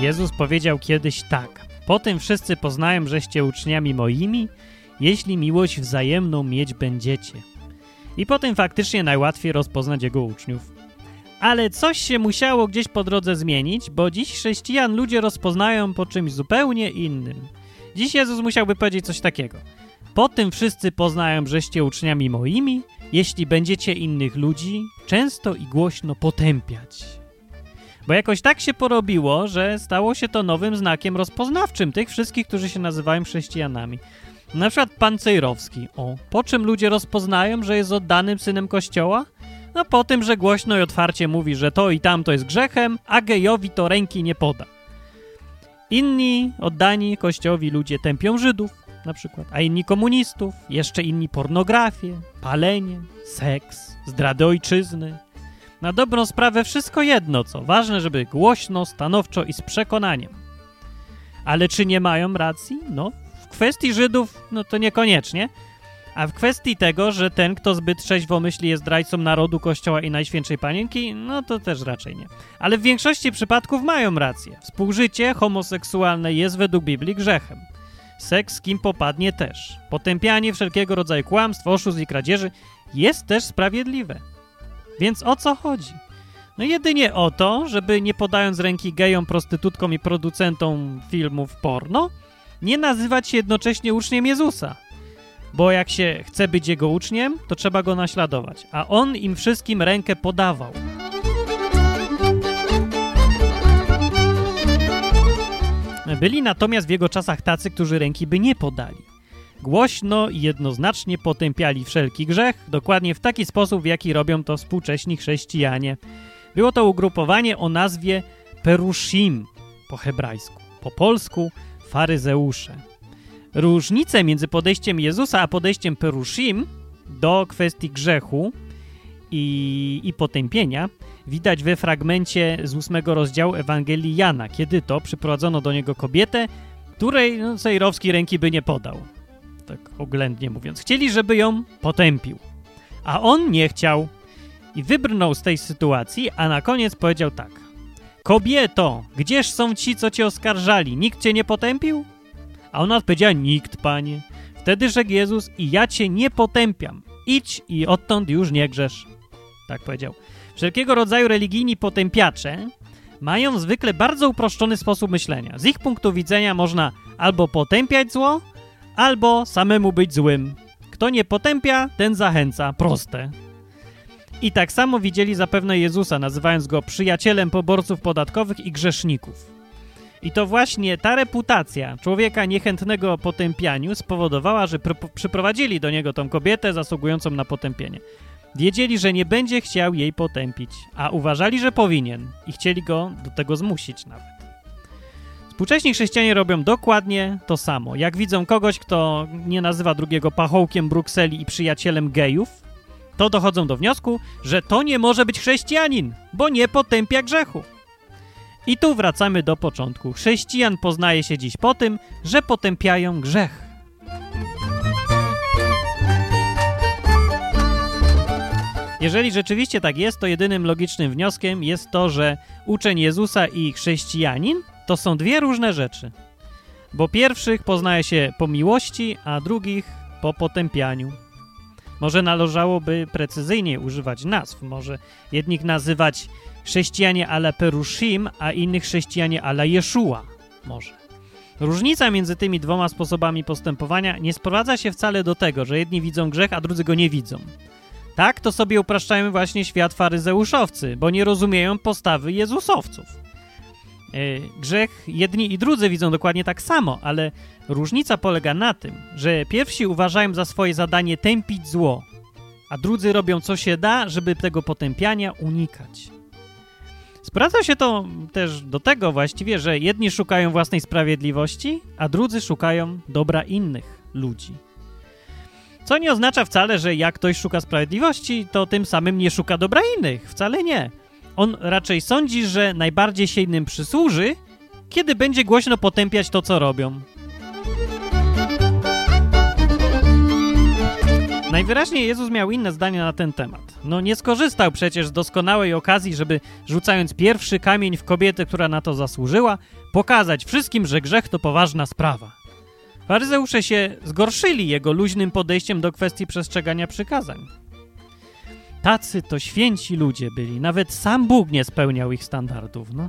Jezus powiedział kiedyś tak. Po tym wszyscy poznają, żeście uczniami moimi, jeśli miłość wzajemną mieć będziecie. I potem faktycznie najłatwiej rozpoznać jego uczniów. Ale coś się musiało gdzieś po drodze zmienić, bo dziś chrześcijan ludzie rozpoznają po czymś zupełnie innym. Dziś Jezus musiałby powiedzieć coś takiego. Po tym wszyscy poznają, żeście uczniami moimi, jeśli będziecie innych ludzi często i głośno potępiać. Bo jakoś tak się porobiło, że stało się to nowym znakiem rozpoznawczym tych wszystkich, którzy się nazywają chrześcijanami. Na przykład pan Cejrowski. O, po czym ludzie rozpoznają, że jest oddanym synem kościoła? No po tym, że głośno i otwarcie mówi, że to i tamto jest grzechem, a gejowi to ręki nie poda. Inni oddani kościołowi ludzie tępią Żydów, na przykład, a inni komunistów, jeszcze inni pornografię, palenie, seks, zdradę ojczyzny. Na dobrą sprawę wszystko jedno, co ważne, żeby głośno, stanowczo i z przekonaniem. Ale czy nie mają racji? No, w kwestii Żydów, no to niekoniecznie. A w kwestii tego, że ten, kto zbyt trzeźwo myśli, jest zdrajcą narodu, kościoła i Najświętszej Panienki, no to też raczej nie. Ale w większości przypadków mają rację. Współżycie homoseksualne jest według Biblii grzechem. Seks z kim popadnie też. Potępianie wszelkiego rodzaju kłamstw, oszustw i kradzieży jest też sprawiedliwe. Więc o co chodzi? No jedynie o to, żeby nie podając ręki gejom, prostytutkom i producentom filmów porno, nie nazywać się jednocześnie uczniem Jezusa. Bo jak się chce być jego uczniem, to trzeba go naśladować. A on im wszystkim rękę podawał. Byli natomiast w jego czasach tacy, którzy ręki by nie podali. Głośno i jednoznacznie potępiali wszelki grzech, dokładnie w taki sposób, w jaki robią to współcześni chrześcijanie. Było to ugrupowanie o nazwie Perushim po hebrajsku, po polsku faryzeusze. Różnicę między podejściem Jezusa a podejściem Perushim do kwestii grzechu i, i potępienia widać we fragmencie z ósmego rozdziału Ewangelii Jana, kiedy to przyprowadzono do niego kobietę, której no, Sejrowski ręki by nie podał. Tak oględnie mówiąc. Chcieli, żeby ją potępił. A on nie chciał i wybrnął z tej sytuacji, a na koniec powiedział tak. Kobieto, gdzież są ci, co cię oskarżali? Nikt cię nie potępił? A ona odpowiedziała, nikt, panie. Wtedy rzekł Jezus, i ja cię nie potępiam. Idź i odtąd już nie grzesz. Tak powiedział. Wszelkiego rodzaju religijni potępiacze mają zwykle bardzo uproszczony sposób myślenia. Z ich punktu widzenia można albo potępiać zło, albo samemu być złym. Kto nie potępia, ten zachęca. Proste. I tak samo widzieli zapewne Jezusa, nazywając go przyjacielem poborców podatkowych i grzeszników. I to właśnie ta reputacja człowieka niechętnego potępianiu spowodowała, że przyprowadzili do niego tą kobietę zasługującą na potępienie. Wiedzieli, że nie będzie chciał jej potępić, a uważali, że powinien i chcieli go do tego zmusić nawet. Współcześni chrześcijanie robią dokładnie to samo. Jak widzą kogoś, kto nie nazywa drugiego pachołkiem Brukseli i przyjacielem gejów, to dochodzą do wniosku, że to nie może być chrześcijanin, bo nie potępia grzechu. I tu wracamy do początku. Chrześcijan poznaje się dziś po tym, że potępiają grzech. Jeżeli rzeczywiście tak jest, to jedynym logicznym wnioskiem jest to, że uczeń Jezusa i chrześcijanin to są dwie różne rzeczy. Bo pierwszych poznaje się po miłości, a drugich po potępianiu. Może należałoby precyzyjniej używać nazw. Może jednych nazywać chrześcijanie ala Perushim, a innych chrześcijanie ala Jeszua. Może. Różnica między tymi dwoma sposobami postępowania nie sprowadza się wcale do tego, że jedni widzą grzech, a drudzy go nie widzą. Tak to sobie upraszczają właśnie świat faryzeuszowcy, bo nie rozumieją postawy Jezusowców. Yy, grzech jedni i drudzy widzą dokładnie tak samo, ale różnica polega na tym, że pierwsi uważają za swoje zadanie tępić zło, a drudzy robią co się da, żeby tego potępiania unikać. Sprawdza się to też do tego właściwie, że jedni szukają własnej sprawiedliwości, a drudzy szukają dobra innych ludzi. Co nie oznacza wcale, że jak ktoś szuka sprawiedliwości, to tym samym nie szuka dobra innych. Wcale nie. On raczej sądzi, że najbardziej się innym przysłuży, kiedy będzie głośno potępiać to, co robią. Najwyraźniej Jezus miał inne zdanie na ten temat. No nie skorzystał przecież z doskonałej okazji, żeby rzucając pierwszy kamień w kobietę, która na to zasłużyła, pokazać wszystkim, że grzech to poważna sprawa. Faryzeusze się zgorszyli jego luźnym podejściem do kwestii przestrzegania przykazań. Tacy to święci ludzie byli, nawet sam Bóg nie spełniał ich standardów, no.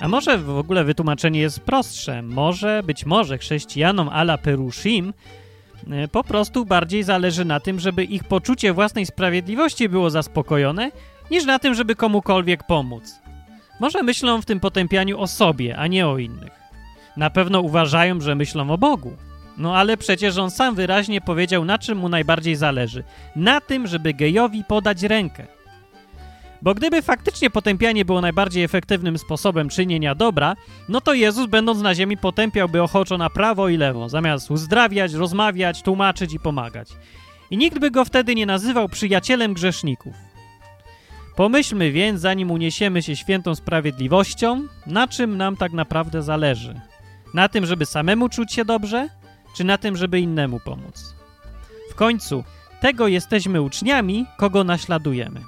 A może w ogóle wytłumaczenie jest prostsze. Może, być może chrześcijanom ala Perushim e, po prostu bardziej zależy na tym, żeby ich poczucie własnej sprawiedliwości było zaspokojone, niż na tym, żeby komukolwiek pomóc. Może myślą w tym potępianiu o sobie, a nie o innych. Na pewno uważają, że myślą o Bogu. No ale przecież on sam wyraźnie powiedział, na czym mu najbardziej zależy. Na tym, żeby gejowi podać rękę. Bo gdyby faktycznie potępianie było najbardziej efektywnym sposobem czynienia dobra, no to Jezus, będąc na ziemi, potępiałby ochoczo na prawo i lewo, zamiast uzdrawiać, rozmawiać, tłumaczyć i pomagać. I nikt by go wtedy nie nazywał przyjacielem grzeszników. Pomyślmy więc, zanim uniesiemy się świętą sprawiedliwością, na czym nam tak naprawdę zależy. Na tym, żeby samemu czuć się dobrze, czy na tym, żeby innemu pomóc? W końcu, tego jesteśmy uczniami, kogo naśladujemy.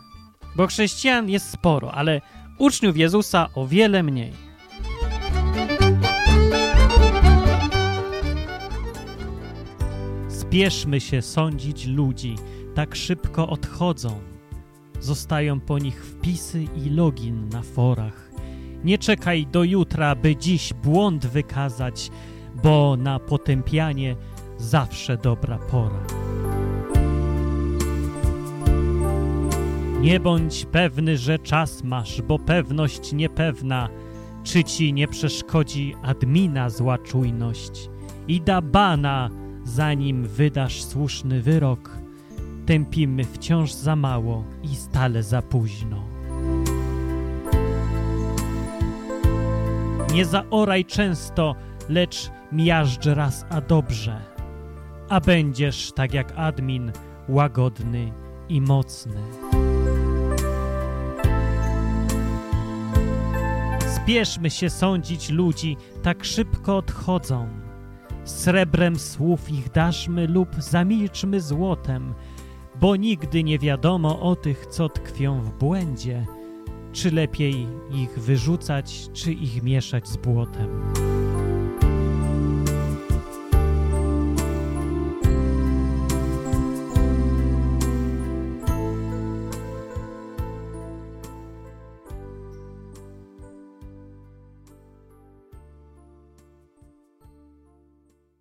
Bo chrześcijan jest sporo, ale uczniów Jezusa o wiele mniej. Spieszmy się sądzić ludzi, tak szybko odchodzą. Zostają po nich wpisy i login na forach. Nie czekaj do jutra, by dziś błąd wykazać, bo na potępianie zawsze dobra pora. Nie bądź pewny, że czas masz, bo pewność niepewna, czy ci nie przeszkodzi admina zła czujność i da bana, zanim wydasz słuszny wyrok. Tępimy wciąż za mało i stale za późno. Nie zaoraj często, lecz miażdż raz a dobrze, a będziesz, tak jak admin, łagodny i mocny. Spieszmy się sądzić ludzi, tak szybko odchodzą. Srebrem słów ich daszmy lub zamilczmy złotem, bo nigdy nie wiadomo o tych, co tkwią w błędzie, czy lepiej ich wyrzucać, czy ich mieszać z błotem.